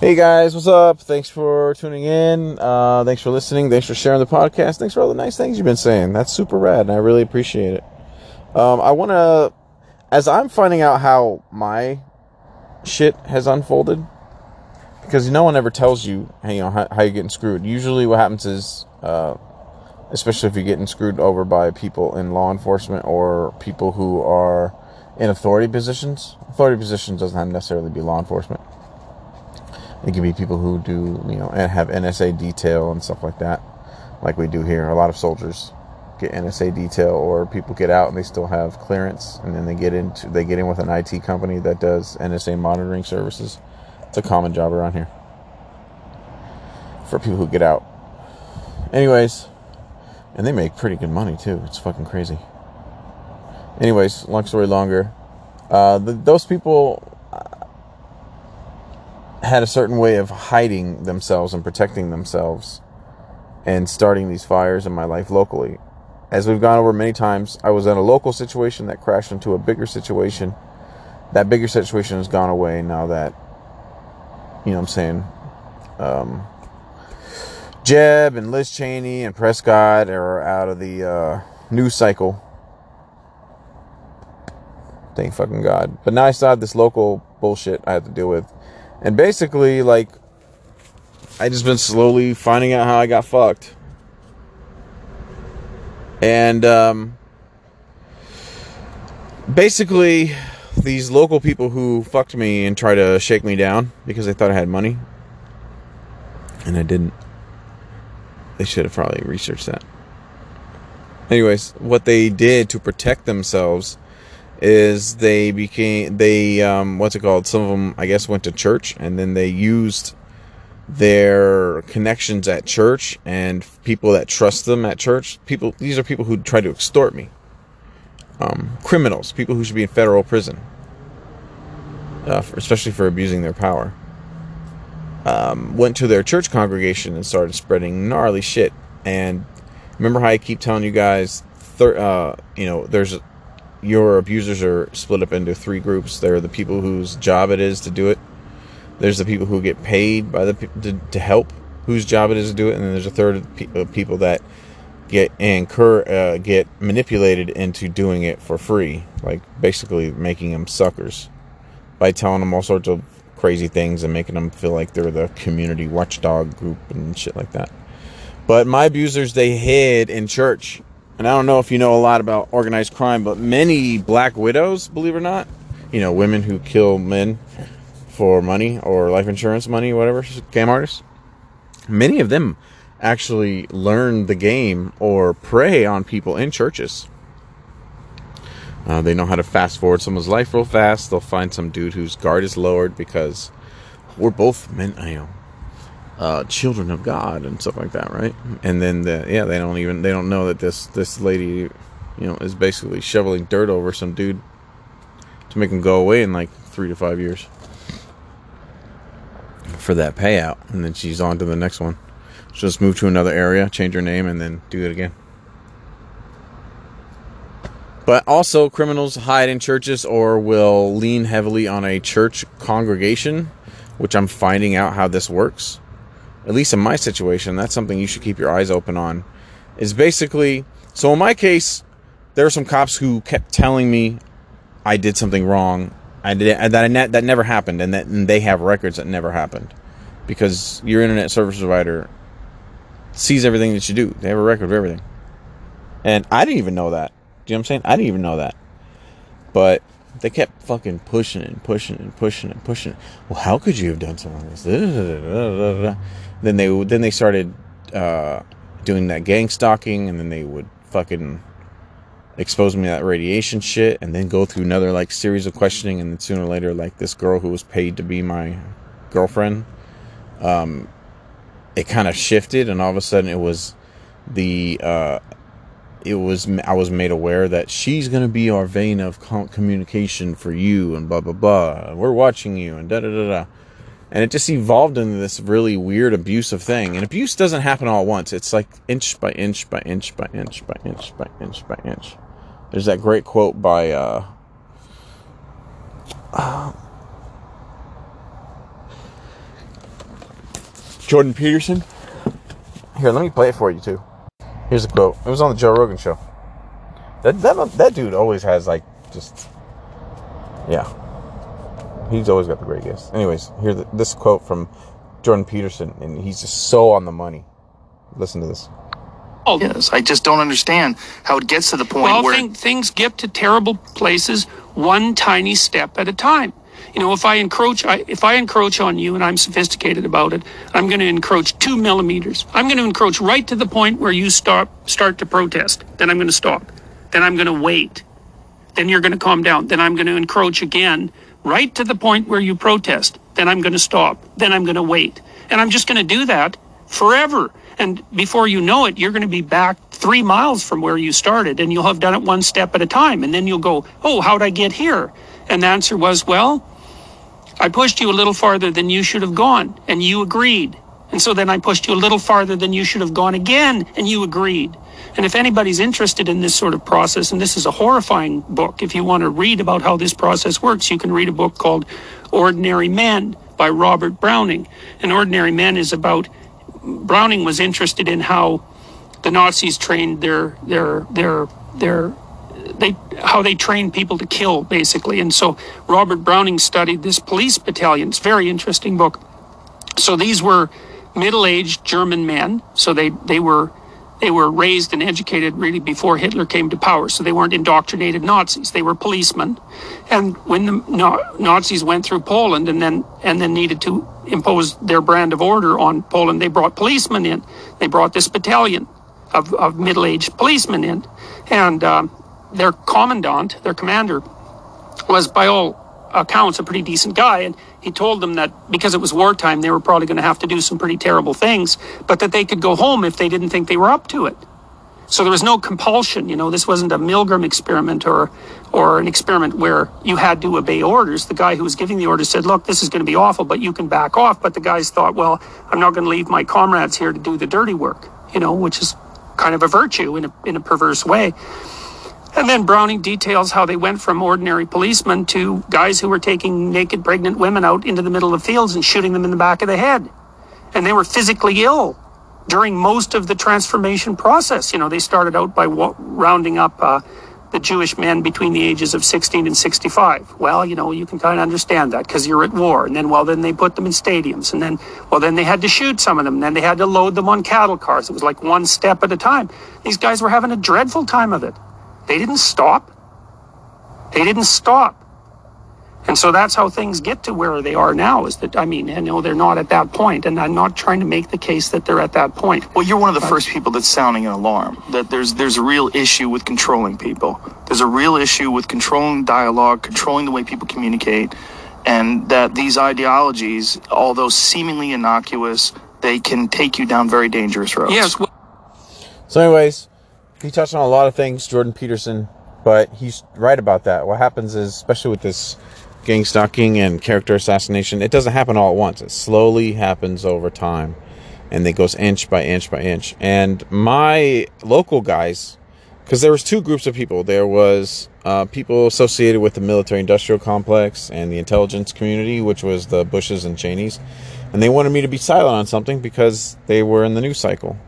Hey guys, what's up? Thanks for tuning in. Uh, thanks for listening. Thanks for sharing the podcast. Thanks for all the nice things you've been saying. That's super rad, and I really appreciate it. Um, I want to, as I'm finding out how my shit has unfolded, because no one ever tells you, you know, how, how you're getting screwed. Usually, what happens is, uh, especially if you're getting screwed over by people in law enforcement or people who are in authority positions. Authority positions doesn't necessarily be law enforcement it can be people who do, you know, and have NSA detail and stuff like that, like we do here. A lot of soldiers get NSA detail, or people get out and they still have clearance, and then they get into they get in with an IT company that does NSA monitoring services. It's a common job around here for people who get out. Anyways, and they make pretty good money too. It's fucking crazy. Anyways, long story longer, uh, the, those people had a certain way of hiding themselves and protecting themselves and starting these fires in my life locally. As we've gone over many times, I was in a local situation that crashed into a bigger situation. That bigger situation has gone away now that, you know what I'm saying, um, Jeb and Liz Cheney and Prescott are out of the uh, news cycle. Thank fucking God. But now I still have this local bullshit I have to deal with and basically, like, I just been slowly finding out how I got fucked. And um, basically, these local people who fucked me and tried to shake me down because they thought I had money, and I didn't. They should have probably researched that. Anyways, what they did to protect themselves is they became they um, what's it called? Some of them I guess went to church and then they used their connections at church and people that trust them at church. People these are people who try to extort me. Um, criminals, people who should be in federal prison, uh, for, especially for abusing their power. Um, went to their church congregation and started spreading gnarly shit. And remember how I keep telling you guys, thir- uh, you know, there's your abusers are split up into three groups. There are the people whose job it is to do it. There's the people who get paid by the to, to help, whose job it is to do it, and then there's a third of people that get incur uh, get manipulated into doing it for free, like basically making them suckers by telling them all sorts of crazy things and making them feel like they're the community watchdog group and shit like that. But my abusers, they hid in church and I don't know if you know a lot about organized crime, but many black widows, believe it or not, you know, women who kill men for money or life insurance money, whatever, scam artists, many of them actually learn the game or prey on people in churches. Uh, they know how to fast forward someone's life real fast. They'll find some dude whose guard is lowered because we're both men, I know, uh, children of God and stuff like that, right? And then the, yeah, they don't even they don't know that this this lady, you know, is basically shoveling dirt over some dude to make him go away in like three to five years for that payout, and then she's on to the next one. She'll just move to another area, change her name, and then do it again. But also, criminals hide in churches or will lean heavily on a church congregation, which I'm finding out how this works at least in my situation, that's something you should keep your eyes open on. Is basically so in my case, there were some cops who kept telling me I did something wrong. I did that ne- that never happened, and that and they have records that never happened because your internet service provider sees everything that you do. They have a record of everything, and I didn't even know that. Do you know what I'm saying? I didn't even know that, but they kept fucking pushing and pushing and pushing and pushing. Well, how could you have done something like this? Then they then they started uh, doing that gang stalking, and then they would fucking expose me to that radiation shit, and then go through another like series of questioning, and then sooner or later, like this girl who was paid to be my girlfriend, um, it kind of shifted, and all of a sudden it was the uh, it was I was made aware that she's going to be our vein of communication for you and blah blah blah. We're watching you and da da da da and it just evolved into this really weird abusive thing. And abuse doesn't happen all at once. It's like inch by inch by inch by inch by inch by inch by inch. There's that great quote by uh, uh Jordan Peterson. Here, let me play it for you too. Here's a quote. It was on the Joe Rogan show. That that that dude always has like just yeah. He's always got the great guests. Anyways, here's this quote from Jordan Peterson, and he's just so on the money. Listen to this. Oh, Yes, I just don't understand how it gets to the point well, where thing, things get to terrible places one tiny step at a time. You know, if I encroach, I, if I encroach on you and I'm sophisticated about it, I'm going to encroach two millimeters. I'm going to encroach right to the point where you start start to protest. Then I'm going to stop. Then I'm going to wait. Then you're going to calm down. Then I'm going to encroach again, right to the point where you protest. Then I'm going to stop. Then I'm going to wait. And I'm just going to do that forever. And before you know it, you're going to be back three miles from where you started and you'll have done it one step at a time. And then you'll go, Oh, how'd I get here? And the answer was, Well, I pushed you a little farther than you should have gone. And you agreed. And so then I pushed you a little farther than you should have gone again. And you agreed. And if anybody's interested in this sort of process, and this is a horrifying book, if you want to read about how this process works, you can read a book called Ordinary Men by Robert Browning. And Ordinary Men is about Browning was interested in how the Nazis trained their their their their they how they trained people to kill basically and so Robert Browning studied this police battalion it's a very interesting book so these were middle-aged German men so they they were they were raised and educated really before Hitler came to power, so they weren't indoctrinated Nazis. They were policemen. And when the Nazis went through Poland and then and then needed to impose their brand of order on Poland, they brought policemen in. They brought this battalion of, of middle-aged policemen in, and um, their commandant, their commander, was by all accounts a pretty decent guy and he told them that because it was wartime they were probably going to have to do some pretty terrible things but that they could go home if they didn't think they were up to it. So there was no compulsion you know this wasn't a milgram experiment or or an experiment where you had to obey orders. The guy who was giving the orders said look this is going to be awful but you can back off. But the guys thought well i'm not going to leave my comrades here to do the dirty work you know which is kind of a virtue in a, in a perverse way and then Browning details how they went from ordinary policemen to guys who were taking naked pregnant women out into the middle of fields and shooting them in the back of the head. And they were physically ill during most of the transformation process. You know, they started out by rounding up uh, the Jewish men between the ages of 16 and 65. Well, you know, you can kind of understand that because you're at war. And then, well, then they put them in stadiums. And then, well, then they had to shoot some of them. And then they had to load them on cattle cars. It was like one step at a time. These guys were having a dreadful time of it. They didn't stop. They didn't stop. And so that's how things get to where they are now is that, I mean, I know they're not at that point, and I'm not trying to make the case that they're at that point. Well, you're one of the but, first people that's sounding an alarm that there's, there's a real issue with controlling people. There's a real issue with controlling dialogue, controlling the way people communicate, and that these ideologies, although seemingly innocuous, they can take you down very dangerous roads. Yes. Well- so, anyways, he touched on a lot of things, Jordan Peterson, but he's right about that. What happens is, especially with this gang stalking and character assassination, it doesn't happen all at once. It slowly happens over time, and it goes inch by inch by inch. And my local guys, because there was two groups of people. There was uh, people associated with the military-industrial complex and the intelligence community, which was the Bushes and Cheneys, and they wanted me to be silent on something because they were in the news cycle.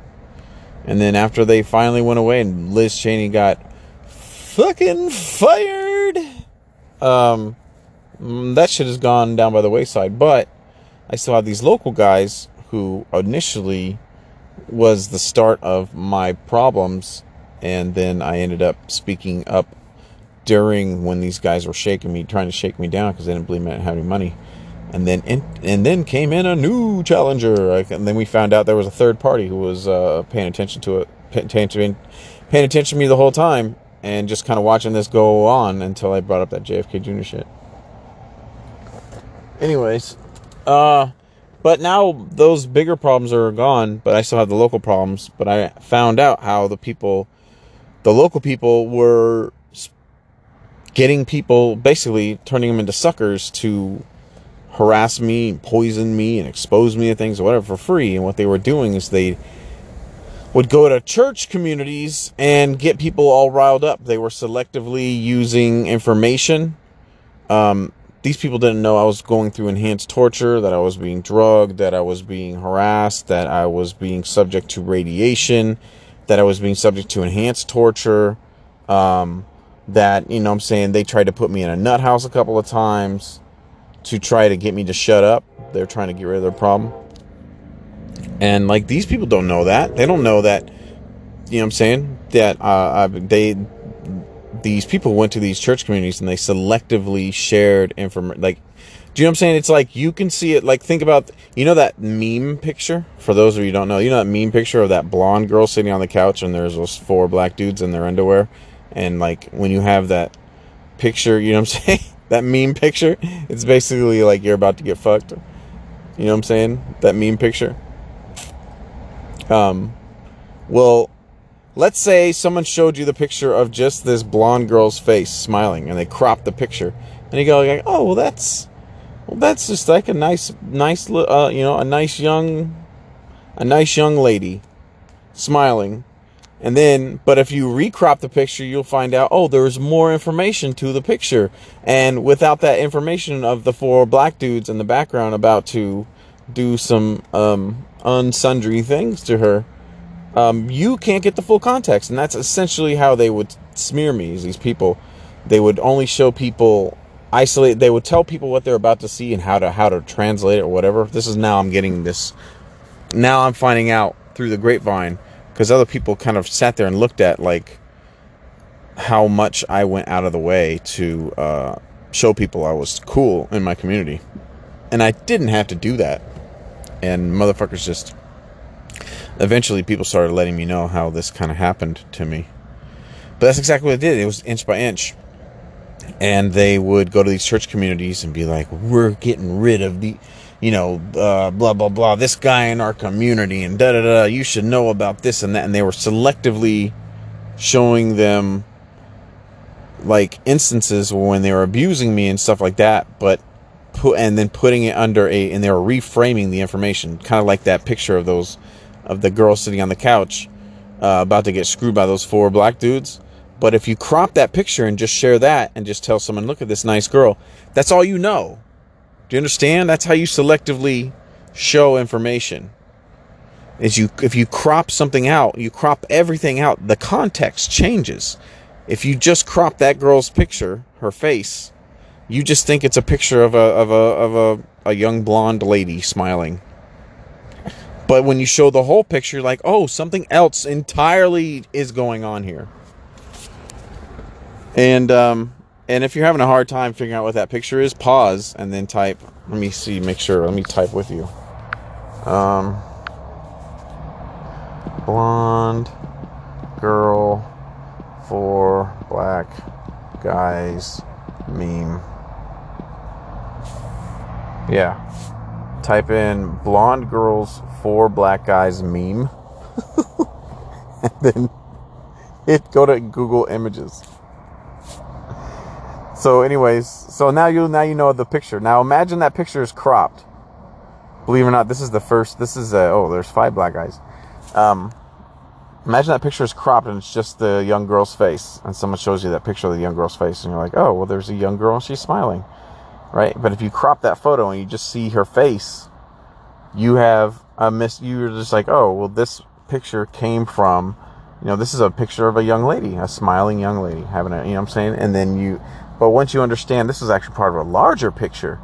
And then after they finally went away and Liz Cheney got fucking fired, um, that shit has gone down by the wayside. But I still have these local guys who initially was the start of my problems. And then I ended up speaking up during when these guys were shaking me, trying to shake me down because they didn't believe me I didn't have any money and then in, and then came in a new challenger and then we found out there was a third party who was uh, paying attention to it paying, attention, paying attention to me the whole time and just kind of watching this go on until I brought up that JFK Jr. shit. Anyways, uh, but now those bigger problems are gone, but I still have the local problems. But I found out how the people, the local people, were getting people basically turning them into suckers to harass me poison me and expose me to things or whatever for free. And what they were doing is they would go to church communities and get people all riled up. They were selectively using information, um, these people didn't know I was going through enhanced torture, that I was being drugged, that I was being harassed, that I was being subject to radiation, that I was being subject to enhanced torture. Um, that, you know I'm saying, they tried to put me in a nut house a couple of times to try to get me to shut up. They're trying to get rid of their problem. And like these people don't know that. They don't know that, you know what I'm saying, that uh, they these people went to these church communities and they selectively shared information. Like, do you know what I'm saying? It's like you can see it. Like, think about you know that meme picture. For those of you don't know, you know that meme picture of that blonde girl sitting on the couch and there's those four black dudes in their underwear, and like when you have that picture, you know what I'm saying? That meme picture. It's basically like you're about to get fucked. You know what I'm saying? That meme picture. Um, well, Let's say someone showed you the picture of just this blonde girl's face smiling, and they cropped the picture, and you go like, "Oh, well, that's, well, that's just like a nice, nice, uh, you know, a nice young, a nice young lady, smiling." And then, but if you recrop the picture, you'll find out, oh, there's more information to the picture. And without that information of the four black dudes in the background about to do some um, unsundry things to her, um, you can't get the full context. And that's essentially how they would smear me, these people. They would only show people isolate they would tell people what they're about to see and how to how to translate it or whatever. This is now I'm getting this now I'm finding out through the grapevine because other people kind of sat there and looked at like how much I went out of the way to uh, show people I was cool in my community. And I didn't have to do that. And motherfuckers just eventually people started letting me know how this kind of happened to me. But that's exactly what it did. It was inch by inch. And they would go to these church communities and be like, we're getting rid of the, you know, uh, blah, blah, blah, this guy in our community and da da da, you should know about this and that. And they were selectively showing them like instances when they were abusing me and stuff like that, but put, and then putting it under a, and they were reframing the information, kind of like that picture of those of the girl sitting on the couch uh, about to get screwed by those four black dudes. But if you crop that picture and just share that and just tell someone, look at this nice girl, that's all you know. Do you understand? That's how you selectively show information. Is you if you crop something out, you crop everything out, the context changes. If you just crop that girl's picture, her face, you just think it's a picture of a of a of a, a young blonde lady smiling. But when you show the whole picture, like, oh, something else entirely is going on here. And um, and if you're having a hard time figuring out what that picture is, pause and then type. Let me see, make sure. Let me type with you. Um, blonde girl four black guys meme. Yeah. Type in blonde girls four black guys meme. and then hit go to Google Images. So, anyways, so now you now you know the picture. Now imagine that picture is cropped. Believe it or not, this is the first. This is a, oh, there's five black guys. Um, imagine that picture is cropped and it's just the young girl's face, and someone shows you that picture of the young girl's face, and you're like, oh, well, there's a young girl and she's smiling, right? But if you crop that photo and you just see her face, you have a miss. You're just like, oh, well, this picture came from, you know, this is a picture of a young lady, a smiling young lady having a, you know what I'm saying? And then you, but once you understand this is actually part of a larger picture,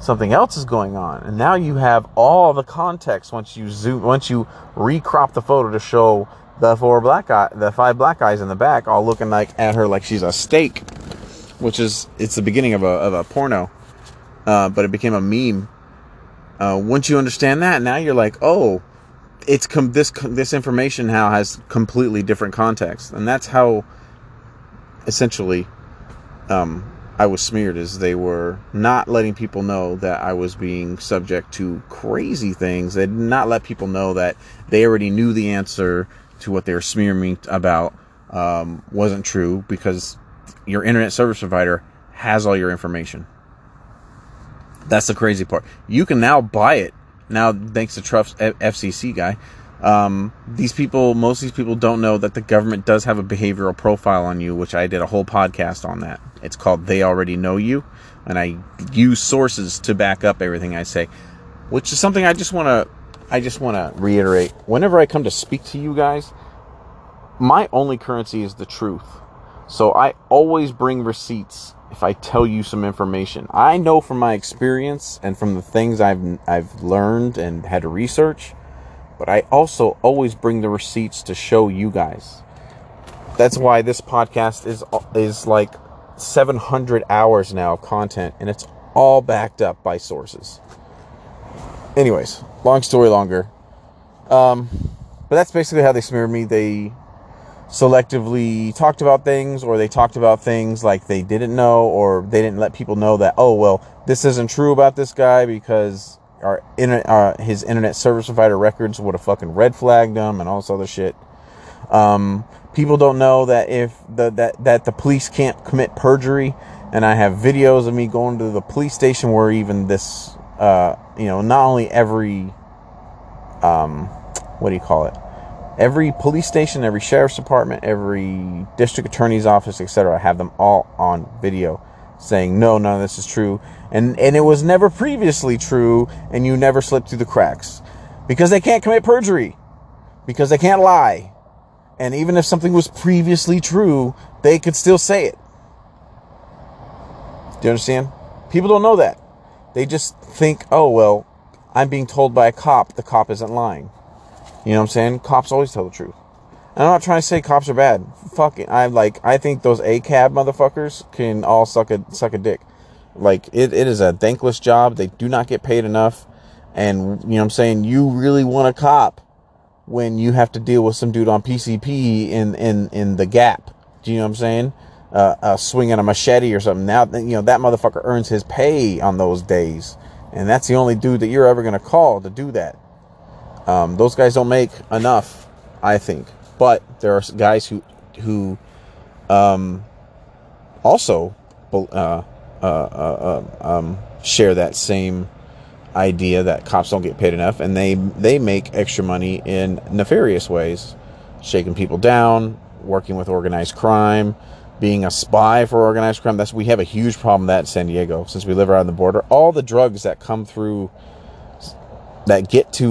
something else is going on. And now you have all the context once you zoom, once you recrop the photo to show the four black eye, the five black eyes in the back, all looking like at her like she's a steak, which is it's the beginning of a of a porno, uh, but it became a meme. Uh, once you understand that, now you're like, oh, it's com- this this information now has completely different context, and that's how essentially um, I was smeared. Is they were not letting people know that I was being subject to crazy things. They did not let people know that they already knew the answer to what they were smearing me about um, wasn't true because your internet service provider has all your information. That's the crazy part. You can now buy it. Now, thanks to Trump's FCC guy, um, these people, most of these people don't know that the government does have a behavioral profile on you, which I did a whole podcast on that. It's called They Already Know You. and I use sources to back up everything I say, which is something I just want to I just want to reiterate. Whenever I come to speak to you guys, my only currency is the truth. So I always bring receipts if I tell you some information. I know from my experience and from the things I've I've learned and had to research, but I also always bring the receipts to show you guys. That's why this podcast is is like 700 hours now of content and it's all backed up by sources. Anyways, long story longer. Um, but that's basically how they smeared me. They selectively talked about things or they talked about things like they didn't know or they didn't let people know that oh well this isn't true about this guy because our internet uh, his internet service provider records would have fucking red flagged him and all this other shit. Um, people don't know that if the that that the police can't commit perjury. And i have videos of me going to the police station where even this uh, you know not only every um, what do you call it? Every police station, every sheriff's department, every district attorney's office, etc. I have them all on video saying no, none of this is true, and and it was never previously true, and you never slipped through the cracks because they can't commit perjury, because they can't lie, and even if something was previously true, they could still say it. Do you understand? People don't know that. They just think, oh well, I'm being told by a cop, the cop isn't lying. You know what I'm saying? Cops always tell the truth. And I'm not trying to say cops are bad. fucking. I'm like, I think those ACAB motherfuckers can all suck a suck a dick. Like it, it is a thankless job. They do not get paid enough. And you know I'm saying? You really want a cop when you have to deal with some dude on PCP in in in the gap. Do you know what I'm saying? Uh, uh, swinging a machete or something. Now, you know that motherfucker earns his pay on those days, and that's the only dude that you're ever gonna call to do that. Um, those guys don't make enough, I think. But there are guys who who um, also uh, uh, uh, um, share that same idea that cops don't get paid enough, and they they make extra money in nefarious ways, shaking people down, working with organized crime, being a spy for organized crime. That's we have a huge problem that in San Diego since we live around the border. All the drugs that come through that get to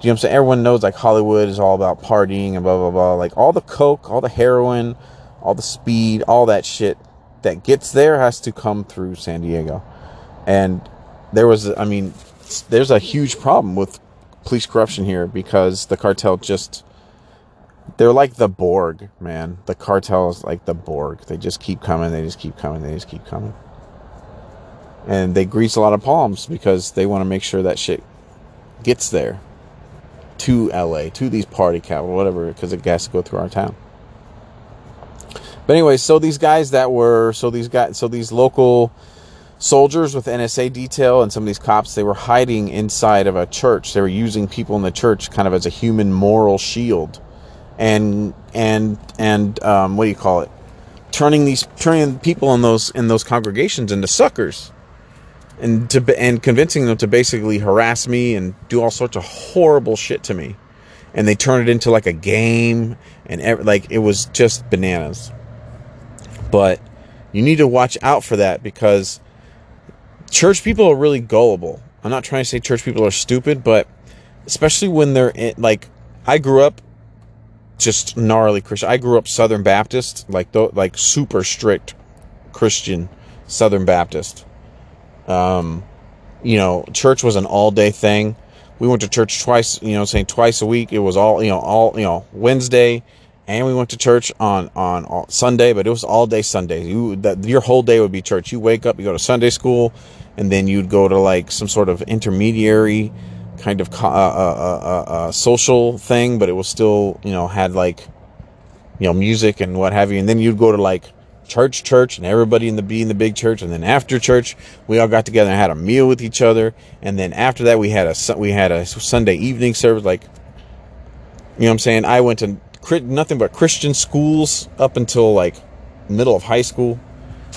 you know I'm saying? Everyone knows like Hollywood is all about partying and blah blah blah. Like all the coke, all the heroin, all the speed, all that shit that gets there has to come through San Diego. And there was I mean, there's a huge problem with police corruption here because the cartel just they're like the Borg, man. The cartel is like the Borg. They just keep coming, they just keep coming, they just keep coming. And they grease a lot of palms because they want to make sure that shit gets there to LA, to these party capital, whatever, because it has to go through our town. But anyway, so these guys that were, so these guys, so these local soldiers with NSA detail and some of these cops, they were hiding inside of a church. They were using people in the church kind of as a human moral shield, and and and um, what do you call it? Turning these turning people in those in those congregations into suckers and to and convincing them to basically harass me and do all sorts of horrible shit to me and they turn it into like a game and like it was just bananas but you need to watch out for that because church people are really gullible i'm not trying to say church people are stupid but especially when they're in, like i grew up just gnarly christian i grew up southern baptist like like super strict christian southern baptist um, you know, church was an all day thing. We went to church twice, you know, saying twice a week. It was all, you know, all, you know, Wednesday, and we went to church on on, on Sunday, but it was all day Sunday. You that your whole day would be church. You wake up, you go to Sunday school, and then you'd go to like some sort of intermediary kind of uh, uh, uh, uh, social thing, but it was still, you know, had like, you know, music and what have you. And then you'd go to like church church and everybody in the be in the big church and then after church we all got together and had a meal with each other and then after that we had a we had a sunday evening service like you know what i'm saying i went to nothing but christian schools up until like middle of high school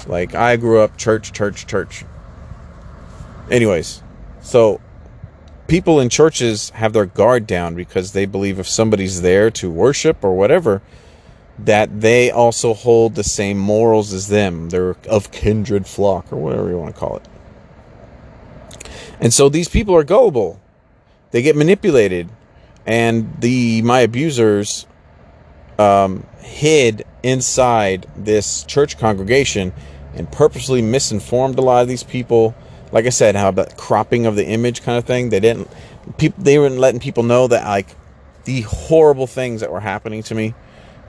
like i grew up church church church anyways so people in churches have their guard down because they believe if somebody's there to worship or whatever that they also hold the same morals as them. They're of kindred flock or whatever you want to call it. And so these people are gullible. They get manipulated. And the my abusers um, hid inside this church congregation and purposely misinformed a lot of these people. Like I said, how about cropping of the image kind of thing. They didn't people they weren't letting people know that like the horrible things that were happening to me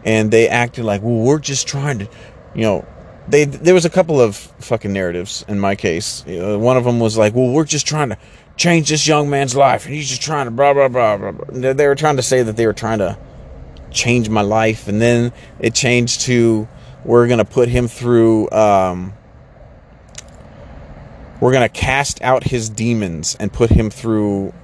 and they acted like, well, we're just trying to, you know, they there was a couple of fucking narratives in my case. One of them was like, well, we're just trying to change this young man's life, and he's just trying to blah blah blah blah. blah. They were trying to say that they were trying to change my life, and then it changed to we're gonna put him through. Um, we're gonna cast out his demons and put him through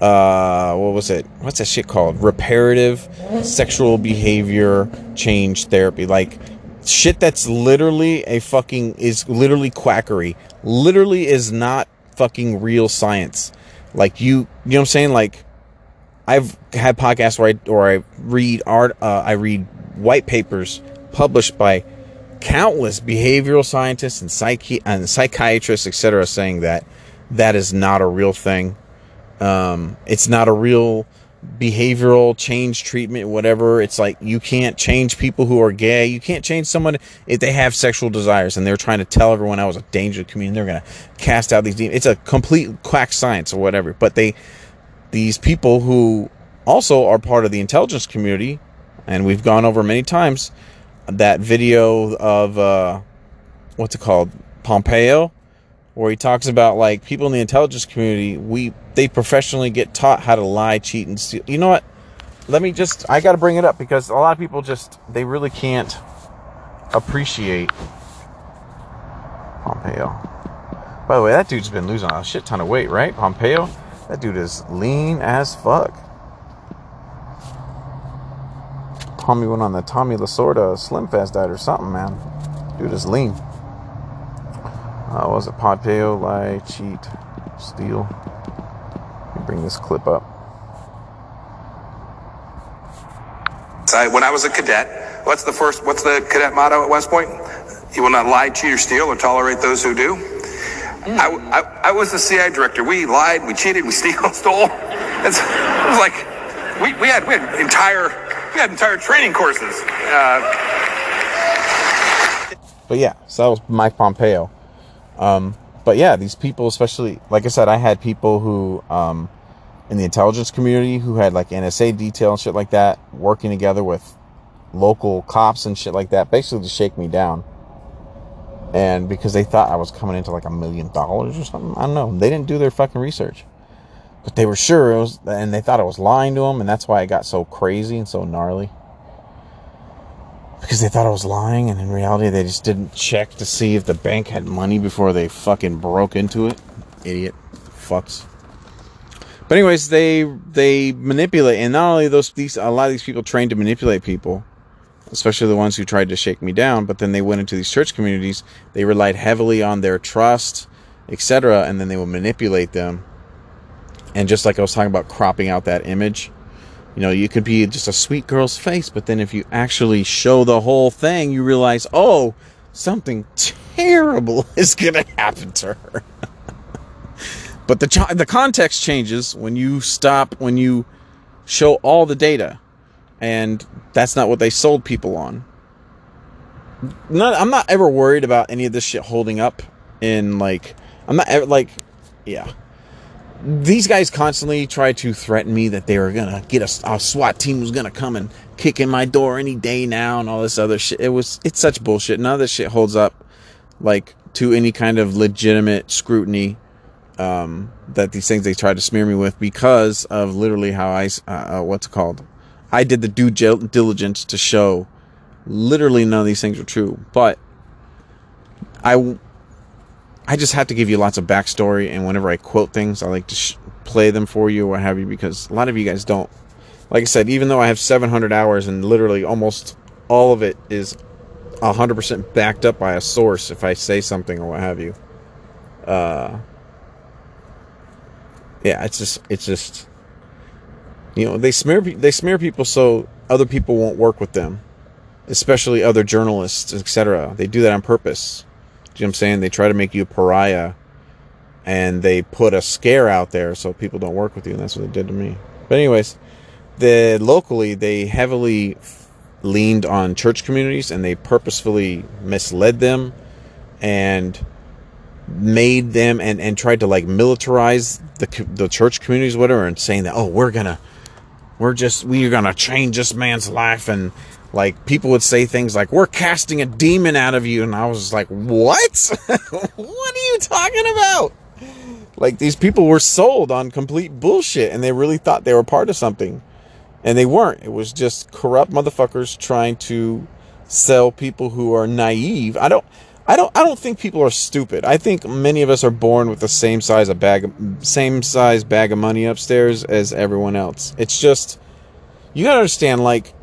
uh what was it? What's that shit called? Reparative sexual behavior change therapy. Like shit that's literally a fucking is literally quackery. Literally is not fucking real science. Like you you know what i'm saying? Like i've had podcasts where i or i read art uh, i read white papers published by countless behavioral scientists and psyche and psychiatrists etc saying that that is not a real thing um, it's not a real behavioral change treatment, whatever. It's like you can't change people who are gay. You can't change someone if they have sexual desires and they're trying to tell everyone I was a danger to the community. They're going to cast out these demons. It's a complete quack science or whatever. But they, these people who also are part of the intelligence community, and we've gone over many times that video of uh, what's it called, Pompeo where he talks about like people in the intelligence community, we they professionally get taught how to lie, cheat, and steal. You know what? Let me just I got to bring it up because a lot of people just they really can't appreciate Pompeo. By the way, that dude's been losing a shit ton of weight, right? Pompeo, that dude is lean as fuck. Tommy went on the Tommy Lasorda Slim Fast diet or something, man. Dude is lean. Uh, was it Pompeo, lie, cheat, steal? Let me bring this clip up. When I was a cadet, what's the first? What's the cadet motto at West Point? You will not lie, cheat, or steal, or tolerate those who do. I, I, I was the CI director. We lied, we cheated, we steal, stole. It's, it was like we, we had we had entire we had entire training courses. Uh, But yeah, so that was Mike Pompeo. Um, but yeah, these people, especially like I said, I had people who um, in the intelligence community who had like NSA detail and shit like that, working together with local cops and shit like that, basically to shake me down. And because they thought I was coming into like a million dollars or something, I don't know. They didn't do their fucking research, but they were sure it was, and they thought I was lying to them, and that's why it got so crazy and so gnarly because they thought I was lying, and in reality, they just didn't check to see if the bank had money before they fucking broke into it. Idiot, fucks. But anyways, they they manipulate, and not only those these a lot of these people trained to manipulate people, especially the ones who tried to shake me down. But then they went into these church communities. They relied heavily on their trust, etc., and then they would manipulate them. And just like I was talking about, cropping out that image you know, you could be just a sweet girl's face, but then if you actually show the whole thing, you realize, oh, something terrible is going to happen to her. but the the context changes when you stop when you show all the data, and that's not what they sold people on. Not, I'm not ever worried about any of this shit holding up in like I'm not ever like yeah these guys constantly try to threaten me that they were gonna get a, a, SWAT team was gonna come and kick in my door any day now and all this other shit. It was it's such bullshit. None of this shit holds up like to any kind of legitimate scrutiny um, that these things they try to smear me with because of literally how I uh, uh what's it called. I did the due diligence to show literally none of these things are true, but I I just have to give you lots of backstory, and whenever I quote things, I like to sh- play them for you or what have you, because a lot of you guys don't. Like I said, even though I have 700 hours and literally almost all of it is 100% backed up by a source if I say something or what have you. Uh, yeah, it's just, it's just, you know, they smear, they smear people so other people won't work with them. especially other journalists, etc. They do that on purpose. Do you know what I'm saying? They try to make you a pariah and they put a scare out there so people don't work with you, and that's what they did to me. But anyways, the locally they heavily leaned on church communities and they purposefully misled them and made them and, and tried to like militarize the the church communities whatever and saying that oh we're gonna we're just we're gonna change this man's life. And like people would say things like we're casting a demon out of you. And i was like what? What are you talking about? Like these people were sold on complete bullshit and they really thought they were part of something. And they weren't. It was just corrupt motherfuckers trying to sell people who are naive. I don't I don't I don't think people are stupid. I think many of us are born with the same size of bag same size bag of money upstairs as everyone else. It's just you got to understand like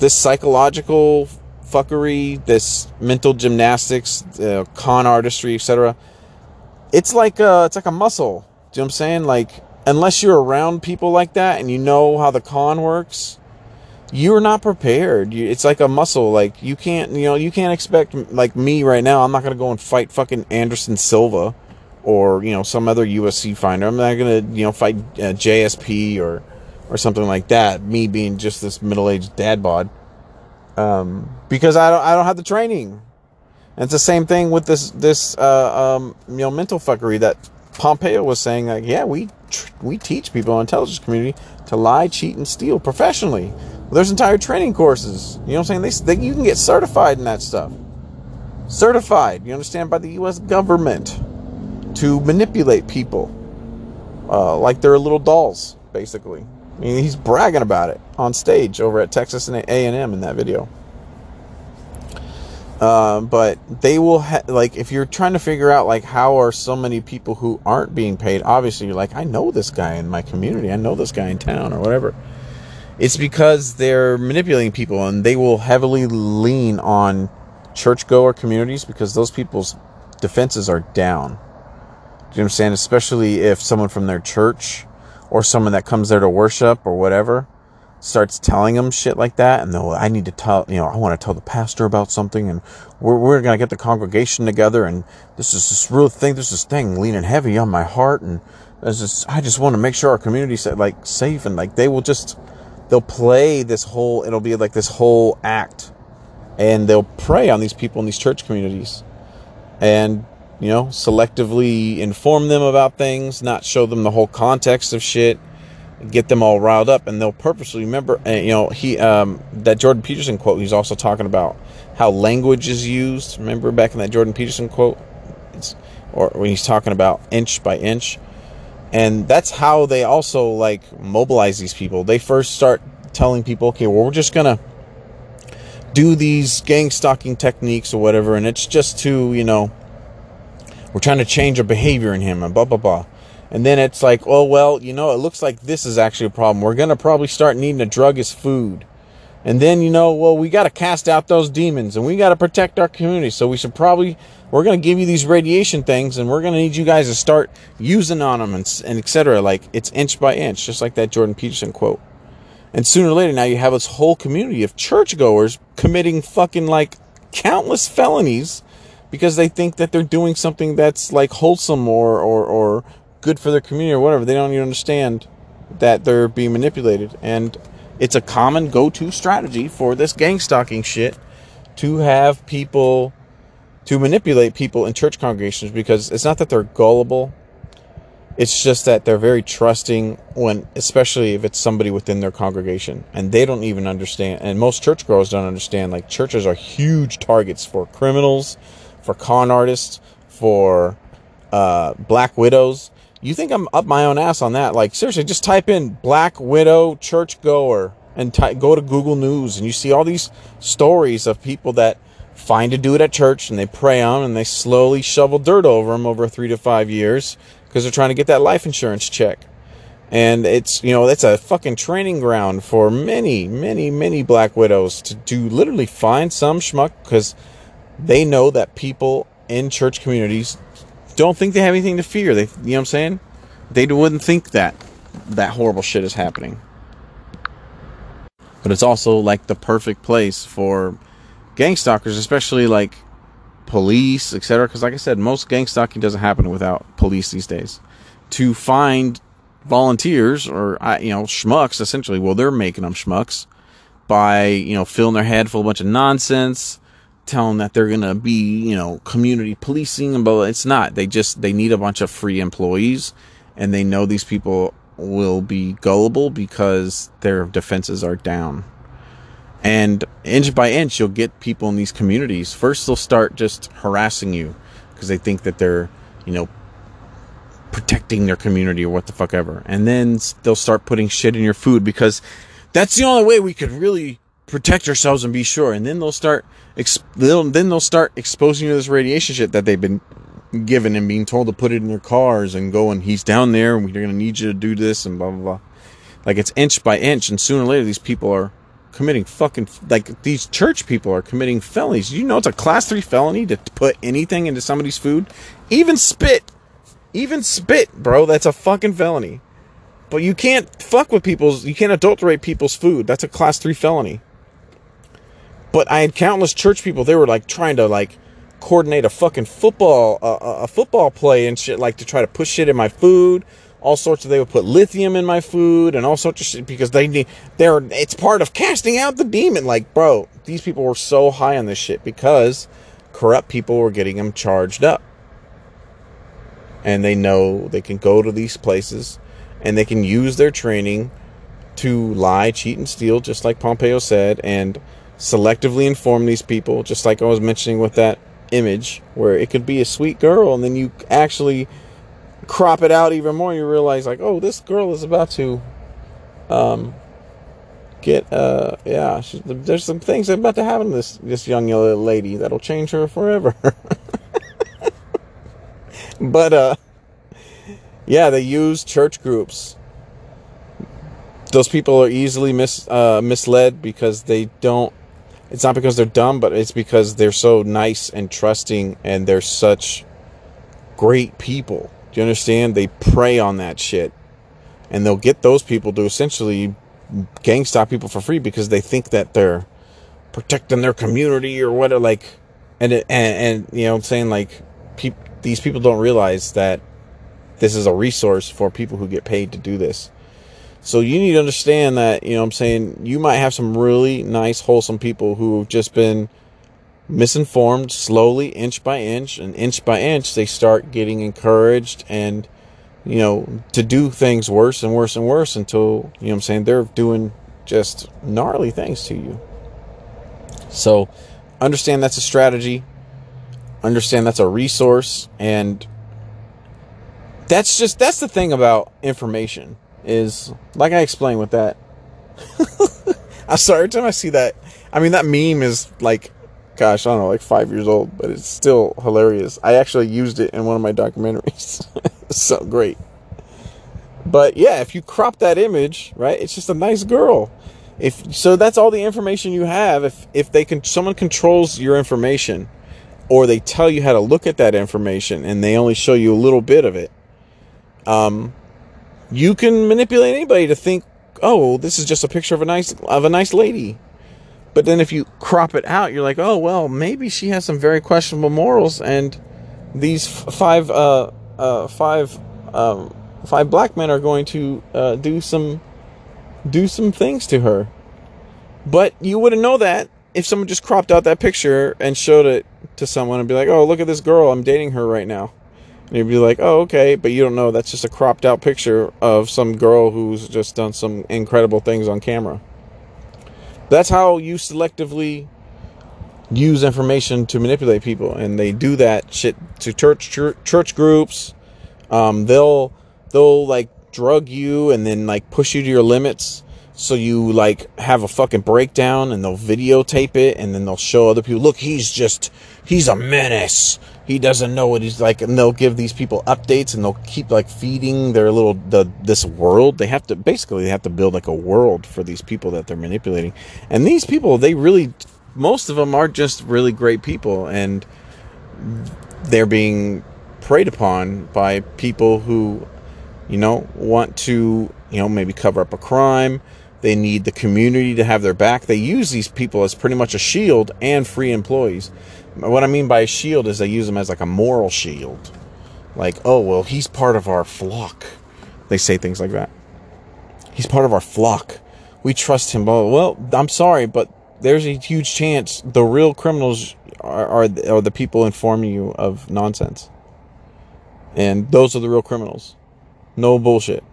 this psychological fuckery, this mental gymnastics, uh, con artistry, etc. It's like a, it's like a muscle. Do you know what I'm saying? Like unless you're around people like that and you know how the con works, you're not prepared. You, it's like a muscle. Like you can't, you know, you can't expect like me right now. I'm not gonna go and fight fucking Anderson Silva or you know some other UFC fighter. I'm not gonna you know fight uh, GSP or or something like that. Me being just this middle aged dad bod, um, because I don't I don't have the training. And it's the same thing with this this uh, um, you know mental fuckery that Pompeo was saying. Like, yeah, we tr- we teach people in intelligence community to lie, cheat, and steal professionally. There's entire training courses. You know what I'm saying? They, they, you can get certified in that stuff. Certified, you understand, by the U.S. government to manipulate people uh, like they're little dolls, basically. I mean, he's bragging about it on stage over at Texas and A&M in that video. Uh, but they will ha- like if you're trying to figure out like how are so many people who aren't being paid obviously you're like i know this guy in my community i know this guy in town or whatever it's because they're manipulating people and they will heavily lean on churchgoer communities because those people's defenses are down. Do you saying? Especially if someone from their church or someone that comes there to worship or whatever starts telling them shit like that and they'll I need to tell you know I want to tell the pastor about something and we're, we're gonna get the congregation together and this is this real thing this is this thing leaning heavy on my heart and this is I just want to make sure our community like safe and like they will just they'll play this whole it'll be like this whole act and they'll prey on these people in these church communities and you know selectively inform them about things not show them the whole context of shit get them all riled up and they'll purposely remember and you know he um, that jordan peterson quote he's also talking about how language is used. Remember back in that jordan peterson quote? It's, or when he's talking about inch by inch and that's how they also like mobilize these people. They first start telling people okay well we're just gonna do these gang stalking techniques or whatever and it's just to you know we're trying to change a behavior in him and blah blah blah. And then it's like oh well you know it looks like this is actually a problem. We're gonna probably start needing to drug his food and then you know well we got to cast out those demons and we got to protect our community. So we should probably we're going to give you these radiation things and we're going to need you guys to start using on them and, and etc like it's inch by inch just like that jordan peterson quote. And sooner or later now you have this whole community of churchgoers committing fucking like countless felonies because they think that they're doing something that's like wholesome or or, or good for their community or whatever. They don't even understand that they're being manipulated. And it's a common go-to strategy for this gang stalking shit to have people to manipulate people in church congregations because it's not that they're gullible. It's just that they're very trusting when, especially if it's somebody within their congregation and they don't even understand. And most churchgoers don't understand. Like churches are huge targets for criminals, for con artists, for uh, black widows. You think I'm up my own ass on that? Like seriously, just type in black widow churchgoer and ty- go to Google News and you see all these stories of people that find a dude at church and they prey on and they slowly shovel dirt over him over three to five years because they're trying to get that life insurance check. And it's, you know, that's a fucking training ground for many, many, many black widows to, to literally find some schmuck because they know that people in church communities don't think they have anything to fear. They, you know what I'm saying? They wouldn't think that that horrible shit is happening. but it's also like the perfect place for gang stalkers, especially like police, etc. Because, like I said, most gang stalking doesn't happen without police these days. To find volunteers or you know schmucks, essentially, well, they're making them schmucks by you know filling their head full of a bunch of nonsense, telling that they're gonna be you know community policing blah. It's not. They just they need a bunch of free employees, and they know these people will be gullible because their defenses are down. And inch by inch, you'll get people in these communities. First, they'll start just harassing you because they think that they're, you know, protecting their community or what the fuck ever. And then they'll start putting shit in your food because that's the only way we could really protect ourselves and be sure. And then they'll start, they'll, then they'll start exposing you to this radiation shit that they've been given and being told to put it in their cars and go and he's down there and we're going to need you to do this and blah blah blah. Like it's inch by inch, and sooner or later these people are committing fucking like these church people are committing felonies. You know it's a class three felony to put anything into somebody's food, even spit, even spit, bro. That's a fucking felony. But you can't fuck with people's, you can't adulterate people's food. That's a class three felony. But I had countless church people. They were like trying to like coordinate a fucking football, a football play and shit, like to try to push shit in my food all sorts of they would put lithium in my food and all sorts of shit because they need they're it's part of casting out the demon like bro these people were so high on this shit because corrupt people were getting them charged up and they know they can go to these places and they can use their training to lie cheat and steal just like pompeo said and selectively inform these people just like i was mentioning with that image where it could be a sweet girl and then you actually crop it out even more, you realize like, oh, this girl is about to um get uh yeah, she, there's some things that about to happen to this this young lady that'll change her forever. but uh yeah, they use church groups. Those people are easily mis uh, misled because they don't it's not because they're dumb, but it's because they're so nice and trusting and they're such great people do you understand? They prey on that shit. And they'll get those people to essentially gang stalk people for free because they think that they're protecting their community or what like and it, and, and you know what I'm saying like these people don't realize that this is a resource for people who get paid to do this. So you need to understand that, you know I'm saying, you might have some really nice wholesome people who've just been misinformed slowly inch by inch and inch by inch they start getting encouraged and you know to do things worse and worse and worse until you know i'm saying they're doing just gnarly things to you. So understand that's a strategy. Understand that's a resource. And that's just that's the thing about information is like i explained with that i'm sorry every time i see that i mean that meme is like gosh, I don't know, like five years old, but it's still hilarious. I actually used it in one of my documentaries. so great. But yeah, if you crop that image, right, it's just a nice girl. If so, that's all the information you have. If if they can, someone controls your information, or they tell you how to look at that information, and they only show you a little bit of it. Um, you can manipulate anybody to think, oh, this is just a picture of a nice of a nice lady but then if you crop it out, you're like, oh well, maybe she has some very questionable morals, and these five uh, uh, five um, five black men are going to uh, do some do some things to her. But you wouldn't know that if someone just cropped out that picture and showed it to someone and be like, oh, look at this girl, I'm dating her right now. You'd be like, oh, okay, but you don't know that's just a cropped out picture of some girl who's just done some incredible things on camera. That's how you selectively use information to manipulate people, and they do that shit to church church, church groups. Um, they'll they'll like drug you and then like push you to your limits so you like have a fucking breakdown and they'll videotape it and then they'll show other people look he's just he's a menace he doesn't know what he's like and they'll give these people updates and they'll keep like feeding their little the this world they have to basically they have to build like a world for these people that they're manipulating and these people they really most of them are just really great people and they're being preyed upon by people who you know want to you know maybe cover up a crime They need the community to have their back. They use these people as pretty much a shield and free employees. What I mean by a shield is they use them as like a moral shield. Like, oh, well, he's part of our flock. They say things like that. He's part of our flock. We trust him. Well, I'm sorry, but there's a huge chance the real criminals are, are, are the people informing you of nonsense. And those are the real criminals. No bullshit.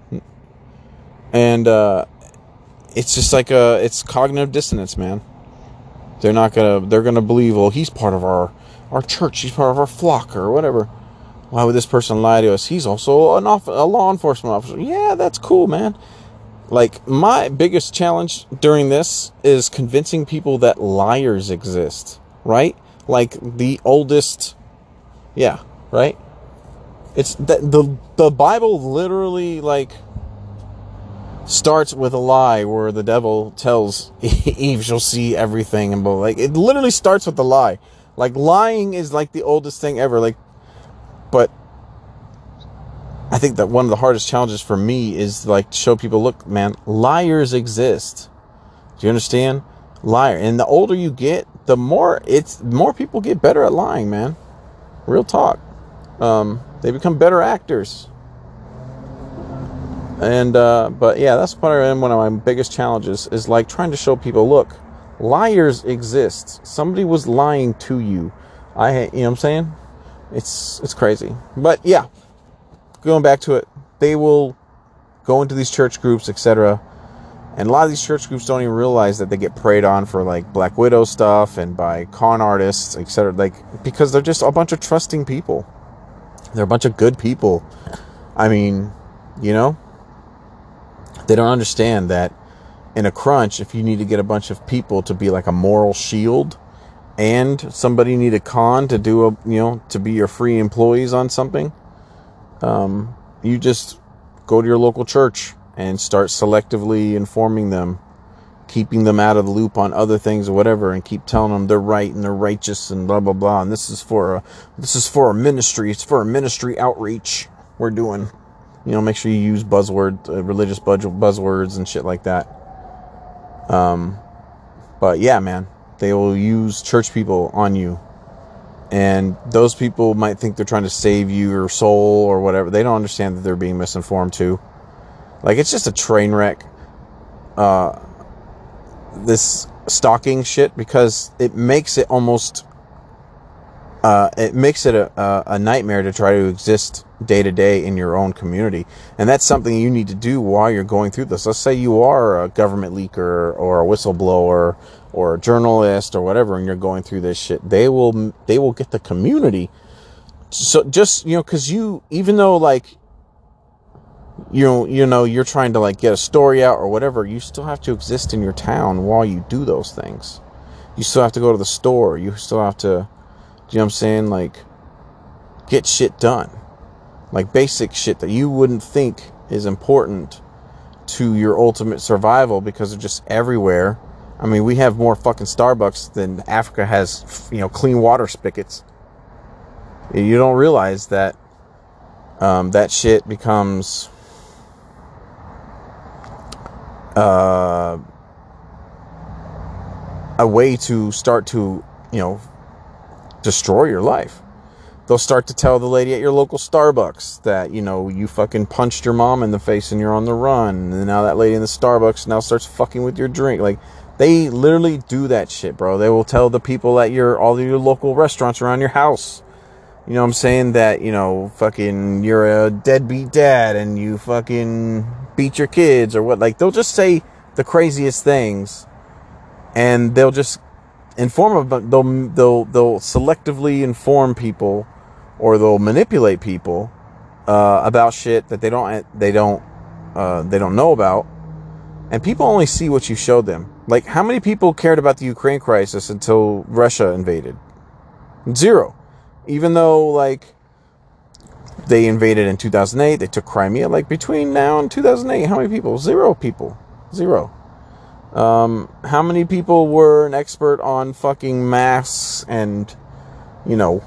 And uh, it's just like a it's cognitive dissonance, man. They're not gonna they're gonna believe, well, he's part of our our church, he's part of our flock or whatever. Why would this person lie to us? He's also an off, a law enforcement officer. Yeah, that's cool, man. Like my biggest challenge during this is convincing people that liars exist, right? Like the oldest yeah, right? It's the the, the Bible literally like starts with a lie where the devil tells Eve she'll see everything and both. like it literally starts with a lie. Like lying is like the oldest thing ever. Like, but I think that one of the hardest challenges for me is like to show people, look, man, liars exist. Do you understand? Liar, and the older you get, the more it's more people get better at lying, man. Real talk. Um, they become better actors. And uh, but yeah, that's probably one of my biggest challenges is like trying to show people, look, liars exist. Somebody was lying to you. I, you know what I'm saying? It's it's crazy. But yeah, going back to it, they will go into these church groups, etc. And a lot of these church groups don't even realize that they get preyed on for like Black Widow stuff and by con artists, etc. Like because they're just a bunch of trusting people. They're a bunch of good people. I mean, you know, they don't understand that in a crunch, if you need to get a bunch of people to be like a moral shield and somebody need a con to do a, you know, to be your free employees on something, um, you just go to your local church and start selectively informing them, keeping them out of the loop on other things or whatever, and keep telling them they're right and they're righteous and blah blah blah. And this is for a, this is for a ministry. It's for a ministry outreach we're doing. You know, make sure you use buzzword, uh, religious buzzwords and shit like that. Um, but yeah, man, they will use church people on you. And those people might think they're trying to save you your soul or whatever. They don't understand that they're being misinformed too. Like it's just a train wreck. Uh, this stalking shit because it makes it almost uh, it makes it a, a nightmare to try to exist day to day in your own community. And that's something you need to do while you're going through this. Let's say you are a government leaker or a whistleblower or a journalist or whatever, and you're going through this shit. They will, they will get the community. So just, you know, cause you, even though like, you know, you know, you're trying to like get a story out or whatever, you still have to exist in your town while you do those things. You still have to go to the store. You still have to, you know what I'm saying? Like, get shit done. Like basic shit that you wouldn't think is important to your ultimate survival because they're just everywhere. I mean, we have more fucking Starbucks than Africa has, you know, clean water spigots. You don't realize that um, that shit becomes uh, a way to start to, you know, destroy your life. They'll start to tell the lady at your local Starbucks that, you know, you fucking punched your mom in the face and you're on the run. And now that lady in the Starbucks now starts fucking with your drink. Like, they literally do that shit, bro. They will tell the people at your, all your local restaurants around your house. You know what I'm saying? That, you know, fucking, you're a deadbeat dad and you fucking beat your kids or what. Like, they'll just say the craziest things and they'll just inform about they'll they'll they'll selectively inform people or they'll manipulate people uh, about shit that they don't they don't uh, they don't know about. And people only see what you show them. Like how many people cared about the ukraine crisis until russia invaded? Zero. Even though like they invaded in 2008 they took crimea like between now and 2008 how many people? Zero people. Zero um, how many people were an expert on fucking masks and, you know,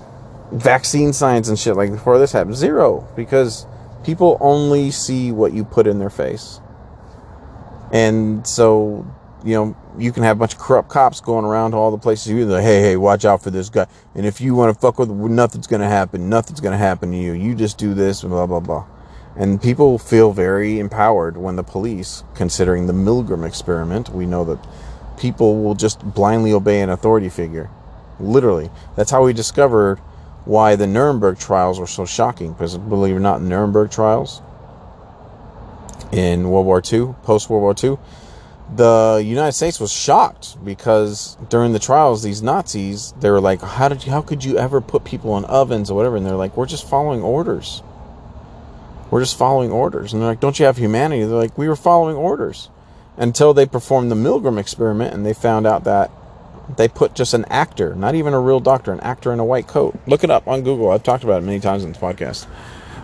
vaccine science and shit like before this happened? Zero, because people only see what you put in their face. And so, you know, you can have a bunch of corrupt cops going around to all the places you like, hey, hey, watch out for this guy. And if you want to fuck with, nothing's gonna happen. Nothing's gonna happen to you. You just do this, and blah blah blah. And people feel very empowered when the police, considering the Milgram experiment, we know that people will just blindly obey an authority figure. Literally. That's how we discovered why the Nuremberg trials were so shocking. Because believe it or not, Nuremberg trials in World War II, post World War II, the United States was shocked because during the trials, these Nazis, they were like, "How did you, how could you ever put people in ovens or whatever?" And they're like, "We're just following orders. We're just following orders." And they're like, "Don't you have humanity?" They're like, "We were following orders." Until they performed the Milgram experiment and they found out that they put just an actor, not even a real doctor, an actor in a white coat. Look it up on Google. I've talked about it many times in this podcast.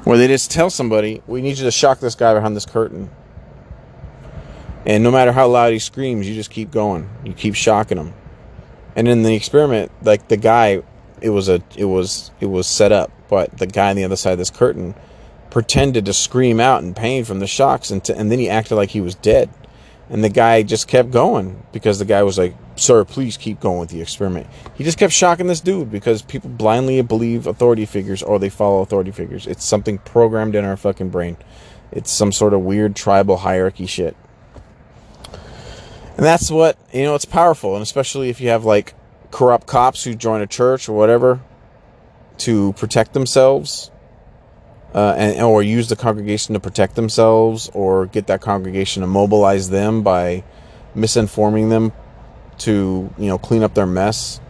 Where they just tell somebody, we need you to shock this guy behind this curtain. And no matter how loud he screams, you just keep going. You keep shocking him. And in the experiment, like the guy, it was a, it was, it was set up, but the guy on the other side of this curtain pretended to scream out in pain from the shocks, and, to, and then he acted like he was dead. And the guy just kept going because the guy was like, Sir, please keep going with the experiment. He just kept shocking this dude because people blindly believe authority figures or they follow authority figures. It's something programmed in our fucking brain. It's some sort of weird tribal hierarchy shit. And that's what, you know, it's powerful. And especially if you have like corrupt cops who join a church or whatever to protect themselves uh, and or use the congregation to protect themselves or get that congregation to mobilize them by misinforming them to you know clean up their mess.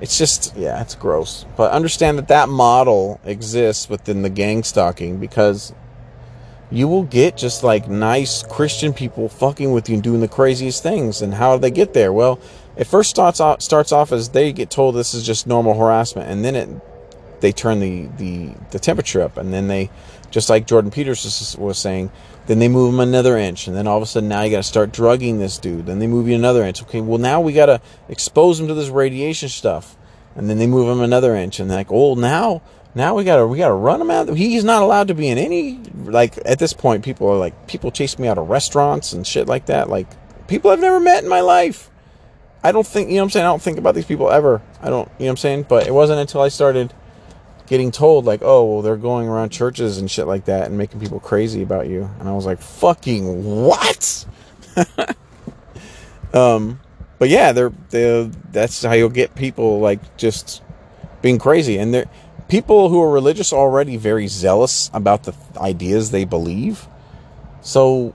It's just yeah it's gross. But understand that that model exists within the gang stalking because you will get just like nice christian people fucking with you and doing the craziest things. And how do they get there? Well it first starts off starts off as they get told this is just normal harassment and then it they turn the, the, the temperature up and then they just like jordan Peterson was saying then they move him another inch and then all of a sudden now you got to start drugging this dude then they move you another inch. Okay well now we got to expose him to this radiation stuff and then they move him another inch and they're like oh now now we gotta we gotta run him out. He's not allowed to be in any like at this point people are like people chase me out of restaurants and shit like that like people i've never met in my life. I don't think you know what i'm saying? I don't think about these people ever. I don't you know what i'm saying? But it wasn't until i started getting told like, oh, well, they're going around churches and shit like that and making people crazy about you. And I was like, fucking what? um, but yeah, they're they that's how you'll get people like just being crazy, and they're people who are religious already very zealous about the ideas they believe. So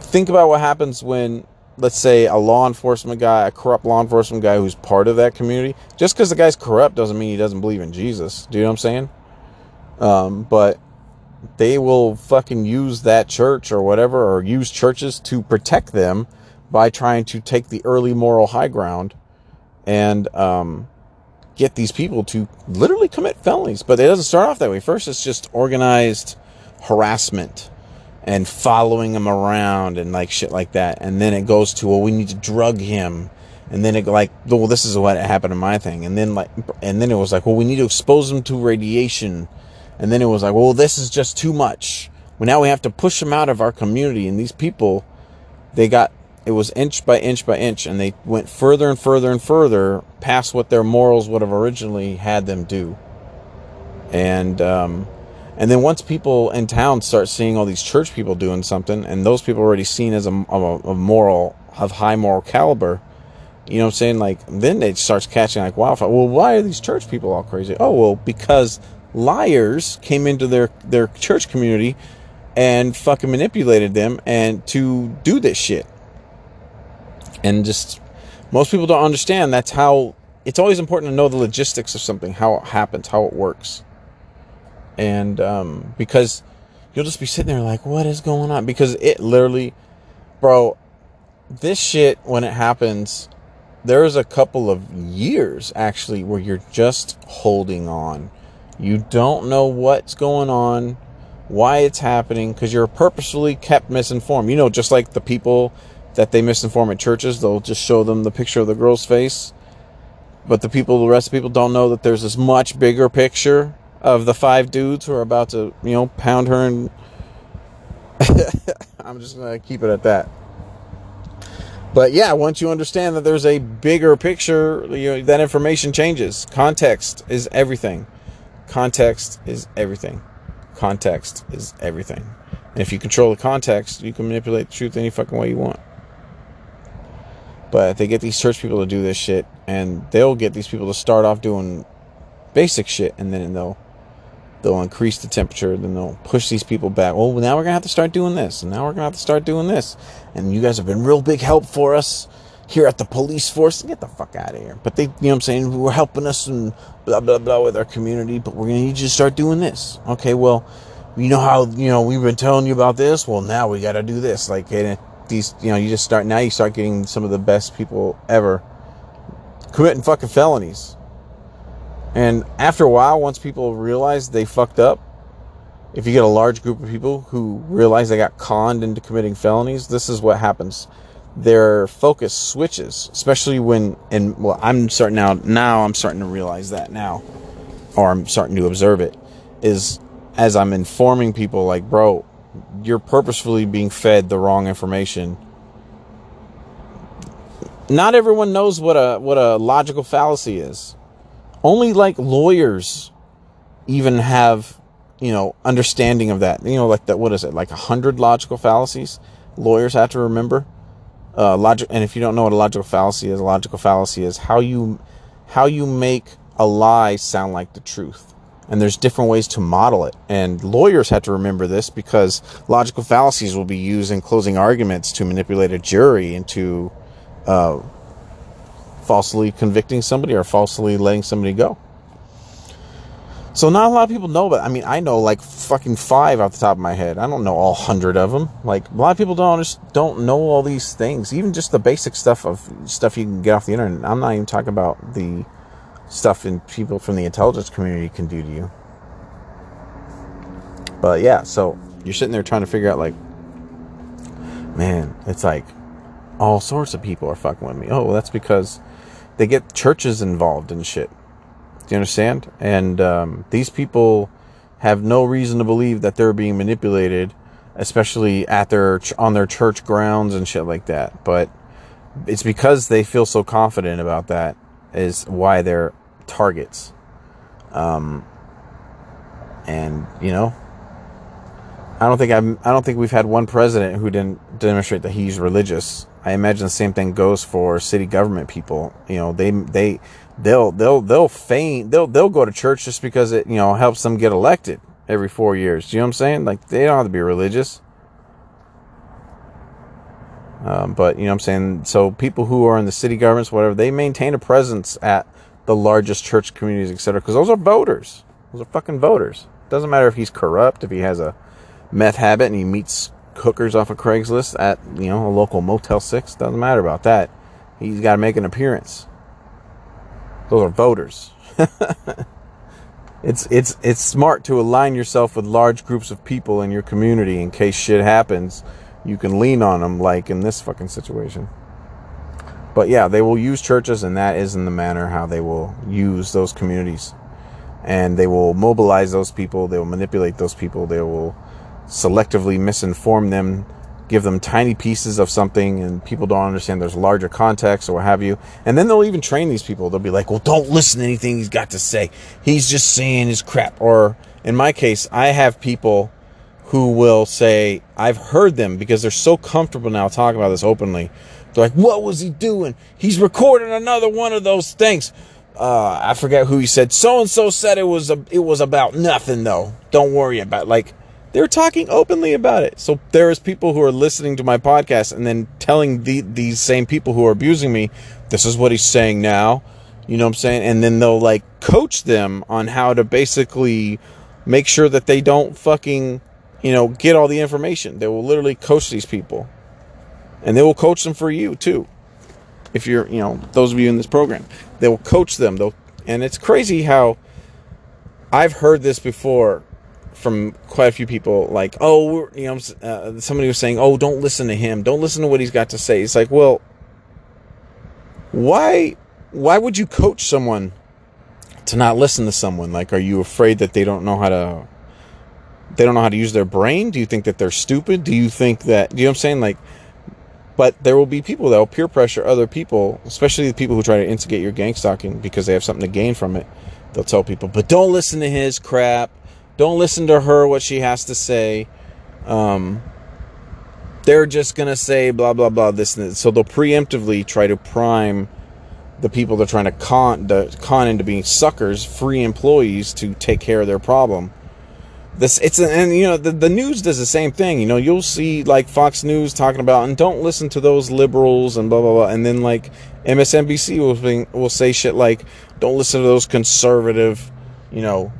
think about what happens when let's say a law enforcement guy, a corrupt law enforcement guy who's part of that community, just because the guy's corrupt doesn't mean he doesn't believe in Jesus. Do you know what I'm saying? Um, but they will fucking use that church or whatever, or use churches to protect them by trying to take the early moral high ground and um, get these people to literally commit felonies. But it doesn't start off that way. First, it's just organized harassment and following him around and like shit like that. And then it goes to, well, we need to drug him. And then it like, well, this is what happened in my thing. And then like, and then it was like, well, we need to expose him to radiation. And then it was like, well, this is just too much. Well, now we have to push them out of our community. And these people, they got, it was inch by inch by inch, and they went further and further and further past what their morals would have originally had them do. And, um, and then once people in town start seeing all these church people doing something, and those people are already seen as a, a, a moral, of high moral caliber, you know what I'm saying? Like, then it starts catching like wildfire. Well, why are these church people all crazy? Oh, well, because liars came into their, their church community and fucking manipulated them and to do this shit. And just, most people don't understand that's how, it's always important to know the logistics of something, how it happens, how it works and um, because you'll just be sitting there like, what is going on? Because it literally, bro, this shit when it happens, there's a couple of years actually where you're just holding on. You don't know what's going on, why it's happening, because you're purposefully kept misinformed. You know, just like the people that they misinform at churches, they'll just show them the picture of the girl's face. But the people, the rest of the people don't know that there's this much bigger picture of the five dudes who are about to, you know, pound her and I'm just gonna keep it at that. But yeah, once you understand that there's a bigger picture, you know, that information changes. Context is everything. Context is everything. Context is everything. And if you control the context, you can manipulate the truth any fucking way you want. But they get these church people to do this shit, and they'll get these people to start off doing basic shit, and then they'll they'll increase the temperature, then they'll push these people back. Well, now we're gonna have to start doing this, and now we're gonna have to start doing this. And you guys have been real big help for us here at the police force. Get the fuck out of here. But they, you know what I'm saying, we're helping us and blah blah blah with our community, but we're gonna need you to start doing this. Okay, well, you know how you know we've been telling you about this. Well, now we got to do this. Like, these, you know, you just start now. You start getting some of the best people ever committing fucking felonies. And after a while, once people realize they fucked up, if you get a large group of people who realize they got conned into committing felonies, this is what happens. Their focus switches, especially when, and well, I'm starting out now, I'm starting to realize that now, or I'm starting to observe it, is as I'm informing people, like, bro, you're purposefully being fed the wrong information. Not everyone knows what a what a logical fallacy is. Only like lawyers even have, you know, understanding of that. You know, like that what is it? Like a hundred logical fallacies lawyers have to remember. Uh, logic, and if you don't know what a logical fallacy is, a logical fallacy is how you how you make a lie sound like the truth and there's different ways to model it. And lawyers have to remember this because logical fallacies will be used in closing arguments to manipulate a jury into uh, falsely convicting somebody or falsely letting somebody go. So not a lot of people know, but I mean, I know like fucking five off the top of my head. I don't know all hundred of them. Like a lot of people don't just don't know all these things, even just the basic stuff of stuff you can get off the internet. I'm not even talking about the stuff in people from the intelligence community can do to you. But yeah, so you're sitting there trying to figure out like, man, it's like all sorts of people are fucking with me. Oh, well, that's because they get churches involved in shit. Do you understand? And um, these people have no reason to believe that they're being manipulated, especially at their on their church grounds and shit like that. But it's because they feel so confident about that is why they're targets. Um, and you know, I don't think I'm. I don't think we've had one president who didn't demonstrate that he's religious. I imagine the same thing goes for city government people. You know, they they they'll they'll they'll feign they'll they'll go to church just because it you know helps them get elected every four years. Do you know what I'm saying? Like they don't have to be religious. Um, but you know what I'm saying? So people who are in the city governments, whatever, they maintain a presence at the largest church communities, etc. Because those are voters. Those are fucking voters. Doesn't matter if he's corrupt, if he has a meth habit and he meets hookers off of Craigslist at you know a local Motel Six. Doesn't matter about that. He's got to make an appearance. Those are voters. it's it's it's smart to align yourself with large groups of people in your community in case shit happens. You can lean on them, like in this fucking situation. But yeah, they will use churches, and that is in the manner how they will use those communities. And they will mobilize those people, they will manipulate those people, they will selectively misinform them, give them tiny pieces of something, and people don't understand there's larger context or what have you. And then they'll even train these people. They'll be like, well, don't listen to anything he's got to say. He's just saying his crap. Or in my case, I have people who will say, I've heard them because they're so comfortable now talking about this openly they're like, what was he doing? He's recording another one of those things. Uh, I forget who he said. So and so said it was a, it was about nothing though. Don't worry about like they're talking openly about it. So there is people who are listening to my podcast and then telling the, these same people who are abusing me, this is what he's saying now. You know what I'm saying? And then they'll like coach them on how to basically make sure that they don't fucking, you know, get all the information. They will literally coach these people and they will coach them for you too. If you're, you know, those of you in this program, they will coach them. They'll, and it's crazy how I've heard this before from quite a few people. Like, oh, you know, uh, somebody was saying, oh, don't listen to him. Don't listen to what he's got to say. It's like, well, why, why would you coach someone to not listen to someone? Like, are you afraid that they don't know how to they don't know how to use their brain? Do you think that they're stupid? Do you think that, do you know what I'm saying? Like, but there will be people that will peer pressure other people, especially the people who try to instigate your gang stalking because they have something to gain from it. They'll tell people, but don't listen to his crap. Don't listen to her, what she has to say. Um, they're just going to say blah, blah, blah, this and. So they'll preemptively try to prime the people they're trying to con, the, con into being suckers, free employees to take care of their problem this it's and you know the, the news does the same thing you know you'll see like fox news talking about and don't listen to those liberals and blah blah blah and then like msnbc will, will say shit like don't listen to those conservative you know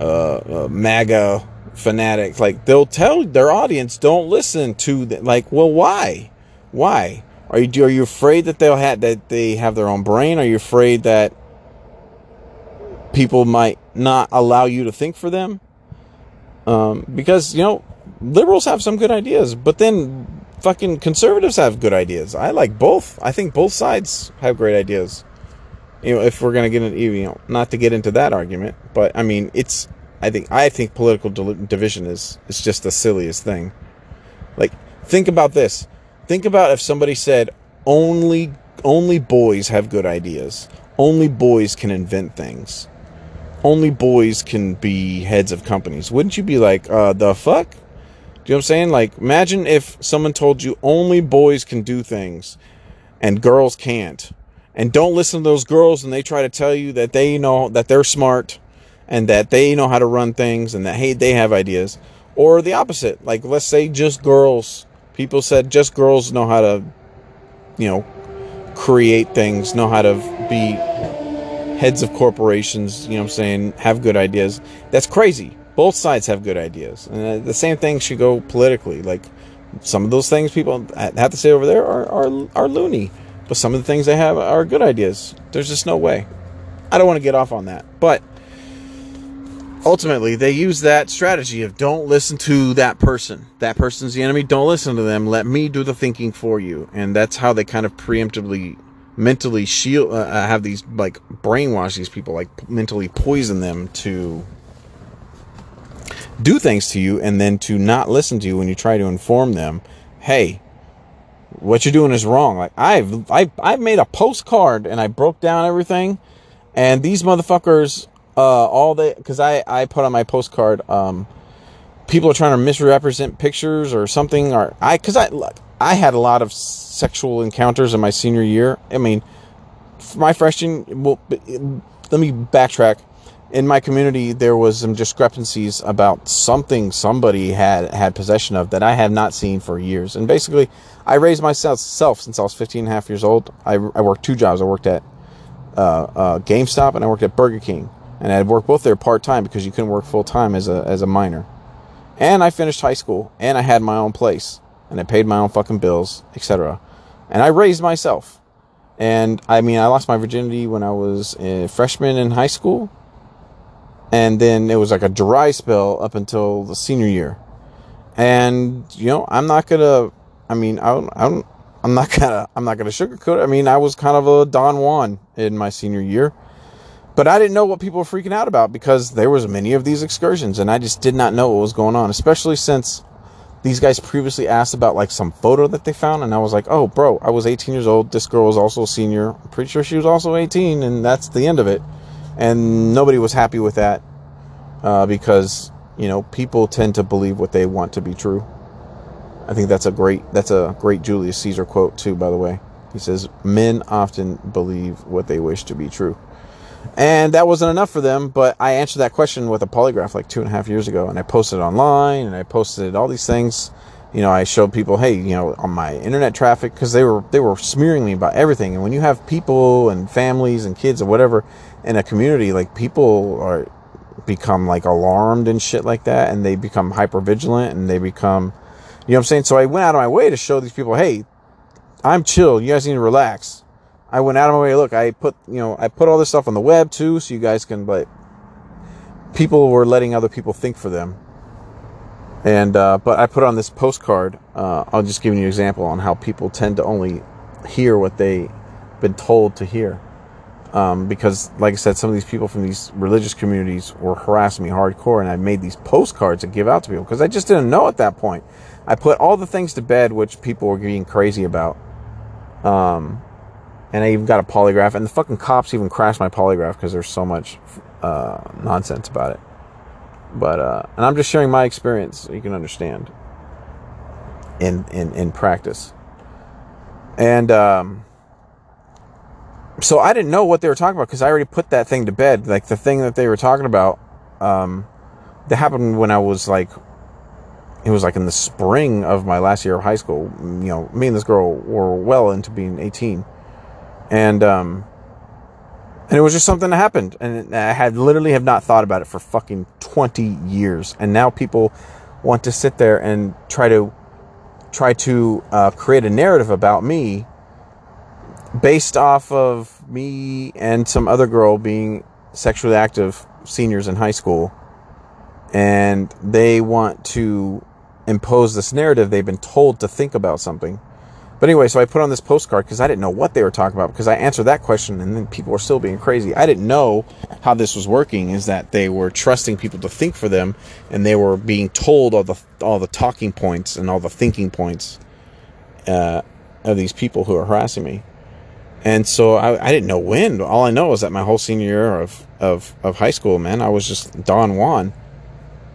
uh, uh maga fanatics like they'll tell their audience don't listen to the, like well why why are you are you afraid that they'll have that they have their own brain are you afraid that people might not allow you to think for them um, because, you know, liberals have some good ideas, but then fucking conservatives have good ideas. I like both. I think both sides have great ideas. You know, if we're going to get into, you know, not to get into that argument, but I mean, it's, I think, I think political division is, is just the silliest thing. Like, think about this. Think about if somebody said only, only boys have good ideas. Only boys can invent things only boys can be heads of companies. Wouldn't you be like, uh, the fuck? Do you know what I'm saying? Like, imagine if someone told you only boys can do things and girls can't. And don't listen to those girls and they try to tell you that they know that they're smart and that they know how to run things and that, hey, they have ideas. Or the opposite. Like, let's say just girls. People said just girls know how to, you know, create things, know how to be heads of corporations, you know what I'm saying, have good ideas. That's crazy. Both sides have good ideas. And uh, the same thing should go politically. Like some of those things people have to say over there are, are, are loony, but some of the things they have are good ideas. There's just no way. I don't want to get off on that. But ultimately, they use that strategy of don't listen to that person. That person's the enemy. Don't listen to them. Let me do the thinking for you. And that's how they kind of preemptively mentally shield uh, uh, have these like brainwash these people like mentally poison them to do things to you and then to not listen to you when you try to inform them hey what you're doing is wrong like i've i've, I've made a postcard and i broke down everything and these motherfuckers uh all they because i i put on my postcard um people are trying to misrepresent pictures or something or i because i look I had a lot of sexual encounters in my senior year. I mean, my freshman, well, let me backtrack. In my community, there was some discrepancies about something somebody had had possession of that I have not seen for years. And basically, I raised myself since I was 15 and a half years old. I, I worked two jobs. I worked at uh, uh, GameStop and I worked at Burger King. And I had worked both there part time because you couldn't work full time as a as a minor. And I finished high school and I had my own place and I paid my own fucking bills, etc. And I raised myself. And I mean, I lost my virginity when I was a freshman in high school. And then it was like a dry spell up until the senior year. And, you know, I'm not going to, I mean, I don't, I don't, I'm not gonna, I'm not gonna sugarcoat it. I mean, I was kind of a Don Juan in my senior year, but I didn't know what people were freaking out about because there was many of these excursions, and I just did not know what was going on. Especially since these guys previously asked about like some photo that they found and i was like oh bro i was 18 years old this girl was also a senior i'm pretty sure she was also 18 and that's the end of it and nobody was happy with that uh, because you know people tend to believe what they want to be true i think that's a great that's a great julius caesar quote too by the way he says men often believe what they wish to be true and that wasn't enough for them, but I answered that question with a polygraph like two and a half years ago, and I posted online, and I posted all these things. You know, I showed people, hey, you know, on my internet traffic, because they were they were smearing me about everything. And when you have people and families and kids or whatever in a community, like people are become like alarmed and shit like that, and they become hyper vigilant, and they become, you know, what I'm saying. So I went out of my way to show these people, hey, I'm chill. You guys need to relax I went out of my way. Look, I put you know I put all this stuff on the web too, so you guys can. But people were letting other people think for them, and uh, but I put on this postcard. Uh, I'll just give you an example on how people tend to only hear what they've been told to hear. Um, because, like I said, some of these people from these religious communities were harassing me hardcore, and I made these postcards to give out to people because I just didn't know at that point. I put all the things to bed which people were being crazy about. Um, and I even got a polygraph, and the fucking cops even crashed my polygraph because there's so much uh, nonsense about it. But uh, and I'm just sharing my experience so you can understand in in in practice. And um, so I didn't know what they were talking about because I already put that thing to bed. Like the thing that they were talking about, um, that happened when I was like, it was like in the spring of my last year of high school. You know, me and this girl were well into being 18, and um, and it was just something that happened, and I had literally have not thought about it for fucking 20 years, and now people want to sit there and try to try to uh, create a narrative about me based off of me and some other girl being sexually active seniors in high school. And they want to impose this narrative they've been told to think about something but anyway so i put on this postcard because i didn't know what they were talking about because i answered that question and then people were still being crazy i didn't know how this was working is that they were trusting people to think for them and they were being told all the all the talking points and all the thinking points uh, of these people who are harassing me and so I, I, didn't know when. All I know is that my whole senior year of, of, of high school, man, I was just Don Juan.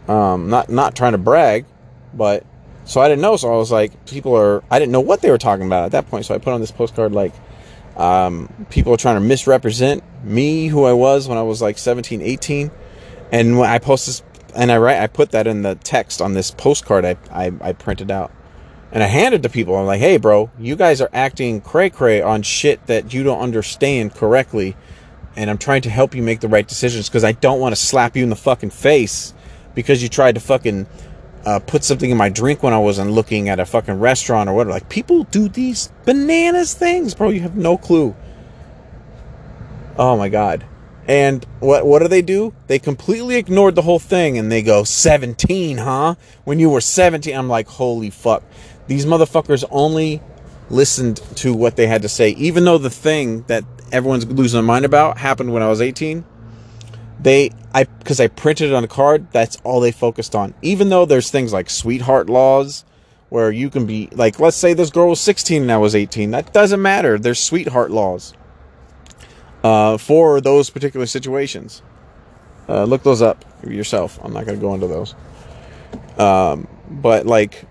Um, not not trying to brag, but so I didn't know. So I was like, people are. I didn't know what they were talking about at that point. So I put on this postcard like, um, people are trying to misrepresent me, who I was when I was like 17, 18. And when I post this, and I write, I put that in the text on this postcard I, I, I printed out and I handed to people. I'm like, hey, bro, you guys are acting cray cray on shit that you don't understand correctly. And I'm trying to help you make the right decisions because I don't want to slap you in the fucking face because you tried to fucking uh, put something in my drink when I wasn't looking at a fucking restaurant or whatever. Like, people do these bananas things, bro. You have no clue. Oh my God. And what what do they do? They completely ignored the whole thing and they go, 17, huh? When you were 17. I'm like, holy fuck. These motherfuckers only listened to what they had to say, even though the thing that everyone's losing their mind about happened when I was 18. They, I, because I printed it on a card, that's all they focused on. Even though there's things like sweetheart laws, where you can be like, let's say this girl was 16 and I was 18. That doesn't matter. There's sweetheart laws uh, for those particular situations. Uh, look those up yourself. I'm not going to go into those. Um, but like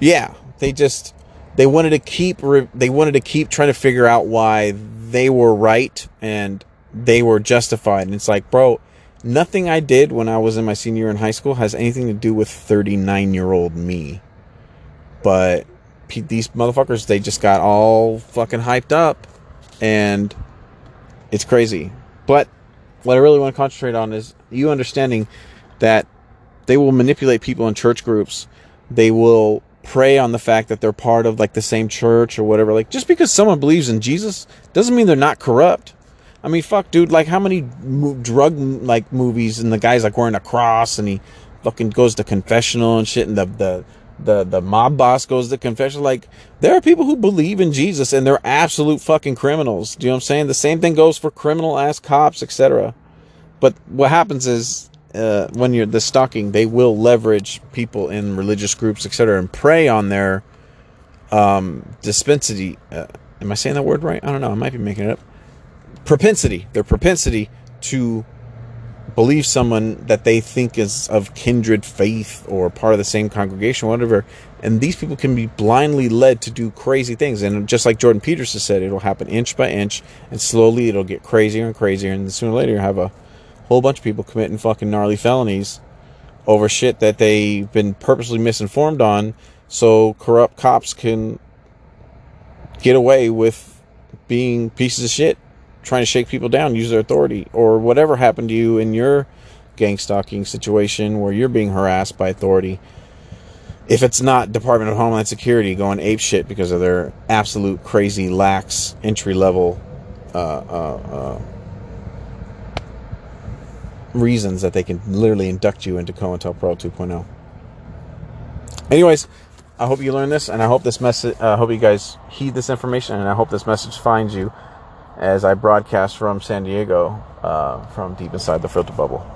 yeah, they just they wanted to keep they wanted to keep trying to figure out why they were right and they were justified. And it's like, bro, nothing I did when I was in my senior year in high school has anything to do with 39 year old me. But these motherfuckers, they just got all fucking hyped up and it's crazy. But what I really want to concentrate on is you understanding that they will manipulate people in church groups. They will prey on the fact that they're part of like the same church or whatever. Like just because someone believes in Jesus doesn't mean they're not corrupt. I mean, fuck, dude. Like how many drug like movies and the guy's like wearing a cross and he fucking goes to confessional and shit and the the the the mob boss goes to confession. Like there are people who believe in Jesus and they're absolute fucking criminals. Do you know what I'm saying? The same thing goes for criminal ass cops, etc. But what happens is uh, when you're the stalking, they will leverage people in religious groups, etc., and prey on their um, dispensity. Uh, am I saying that word right? I don't know. I might be making it up. Propensity. Their propensity to believe someone that they think is of kindred faith or part of the same congregation, whatever. And these people can be blindly led to do crazy things. And just like Jordan Peterson said, it'll happen inch by inch, and slowly it'll get crazier and crazier. And sooner or later, you have a whole bunch of people committing fucking gnarly felonies over shit that they've been purposely misinformed on so corrupt cops can get away with being pieces of shit trying to shake people down use their authority or whatever happened to you in your gang stalking situation where you're being harassed by authority if it's not department of homeland security going ape shit because of their absolute crazy lax entry level uh, uh, uh, reasons that they can literally induct you into COINTELPRO 2.0. Anyways, I hope you learned this, and I hope this message. I hope you guys heed this information, and I hope this message finds you as I broadcast from San Diego, uh, from deep inside the filter bubble.